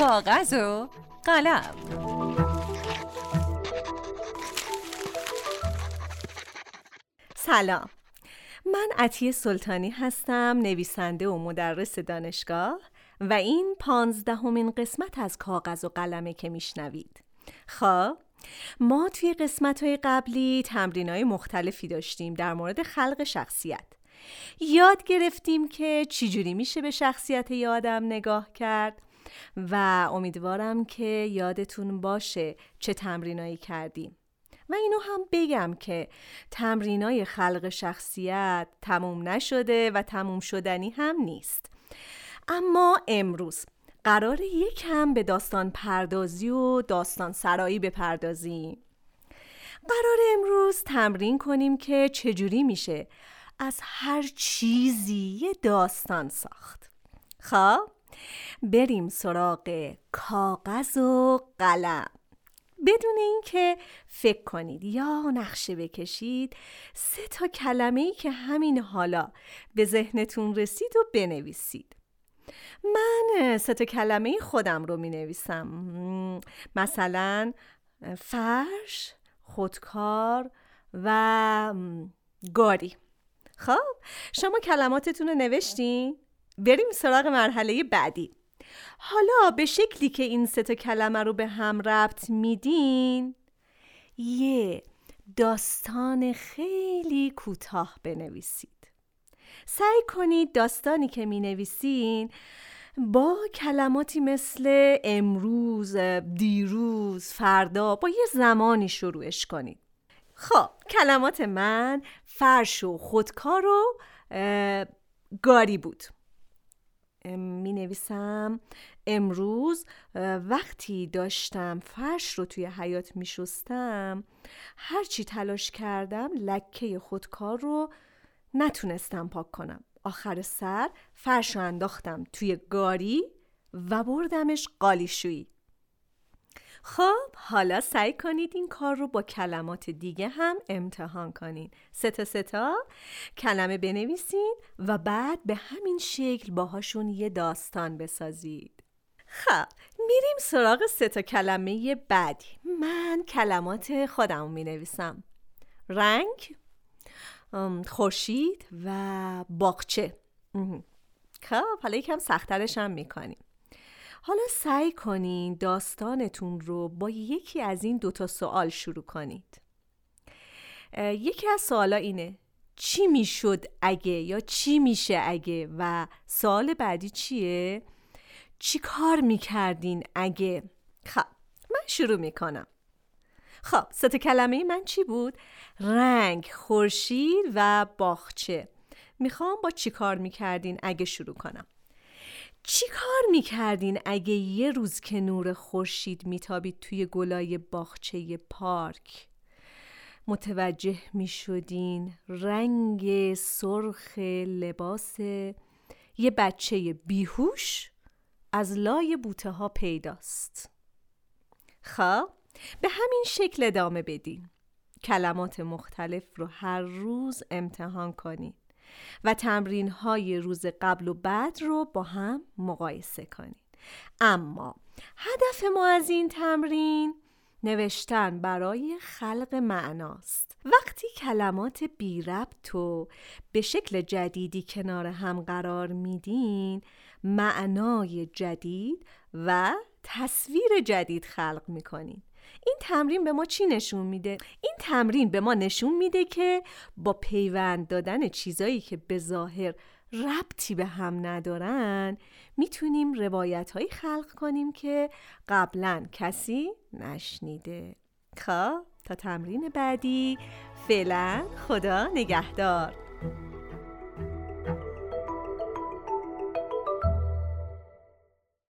کاغذ و قلم. سلام. من عطیه سلطانی هستم نویسنده و مدرس دانشگاه و این پانزدهمین قسمت از کاغذ و قلمه که میشنوید. خب ما توی قسمت های قبلی تمرین های مختلفی داشتیم در مورد خلق شخصیت. یاد گرفتیم که چجوری میشه به شخصیت یادم نگاه کرد؟ و امیدوارم که یادتون باشه چه تمرینایی کردیم. و اینو هم بگم که تمرینای خلق شخصیت تموم نشده و تموم شدنی هم نیست. اما امروز قرار یکم به داستان پردازی و داستان سرایی بپردازیم. قرار امروز تمرین کنیم که چجوری میشه از هر چیزی یه داستان ساخت. خب؟ بریم سراغ کاغذ و قلم. بدون اینکه فکر کنید یا نقشه بکشید سه تا کلمه ای که همین حالا به ذهنتون رسید و بنویسید. من سه تا کلمه خودم رو می نویسم مثلا فرش خودکار و گاری. خب شما کلماتتون رو نوشتین؟ بریم سراغ مرحله بعدی. حالا به شکلی که این سه تا کلمه رو به هم ربط میدین یه داستان خیلی کوتاه بنویسید. سعی کنید داستانی که می نویسین با کلماتی مثل امروز، دیروز، فردا با یه زمانی شروعش کنید. خب کلمات من فرش و خودکار و گاری بود. می نویسم امروز وقتی داشتم فرش رو توی حیات می شستم هرچی تلاش کردم لکه خودکار رو نتونستم پاک کنم. آخر سر فرش رو انداختم توی گاری و بردمش قالیشویی. خب حالا سعی کنید این کار رو با کلمات دیگه هم امتحان کنید ستا ستا کلمه بنویسید و بعد به همین شکل باهاشون یه داستان بسازید. خب میریم سراغ ستا کلمه بعدی. من کلمات خودم می نویسم رنگ خورشید و باغچه. خب حالا یکم سخترش هم می‌کنیم. حالا سعی کنین داستانتون رو با یکی از این دوتا سوال شروع کنید. یکی از سوالا اینه چی می‌شد اگه یا چی میشه اگه؟ و سوال بعدی چیه؟ چی کار می‌کردین اگه؟ خب من شروع می‌کنم. خب ست کلمه من چی بود؟ رنگ خورشید و باغچه. می‌خوام با چی کار می‌کردین اگه شروع کنم؟ چی کار می‌کردین اگه یه روز که نور خورشید میتابید توی گلای باغچه پارک؟ متوجه می‌شدین رنگ سرخ لباس یه بچه بیهوش از لای بوته ها پیداست. خب به همین شکل ادامه بدین. کلمات مختلف رو هر روز امتحان کنید و تمرین های روز قبل و بعد رو با هم مقایسه کنید. اما هدف ما از این تمرین نوشتن برای خلق معناست. وقتی کلمات بی ربط و به شکل جدیدی کنار هم قرار میدین معنای جدید و تصویر جدید خلق می‌کنین. این تمرین به ما چی نشون میده؟ این تمرین به ما نشون میده که با پیوند دادن چیزایی که به ظاهر ربطی به هم ندارن می‌تونیم روایت هایی خلق کنیم که قبلا کسی نشنیده خب تا تمرین بعدی فعلا خدا نگهدار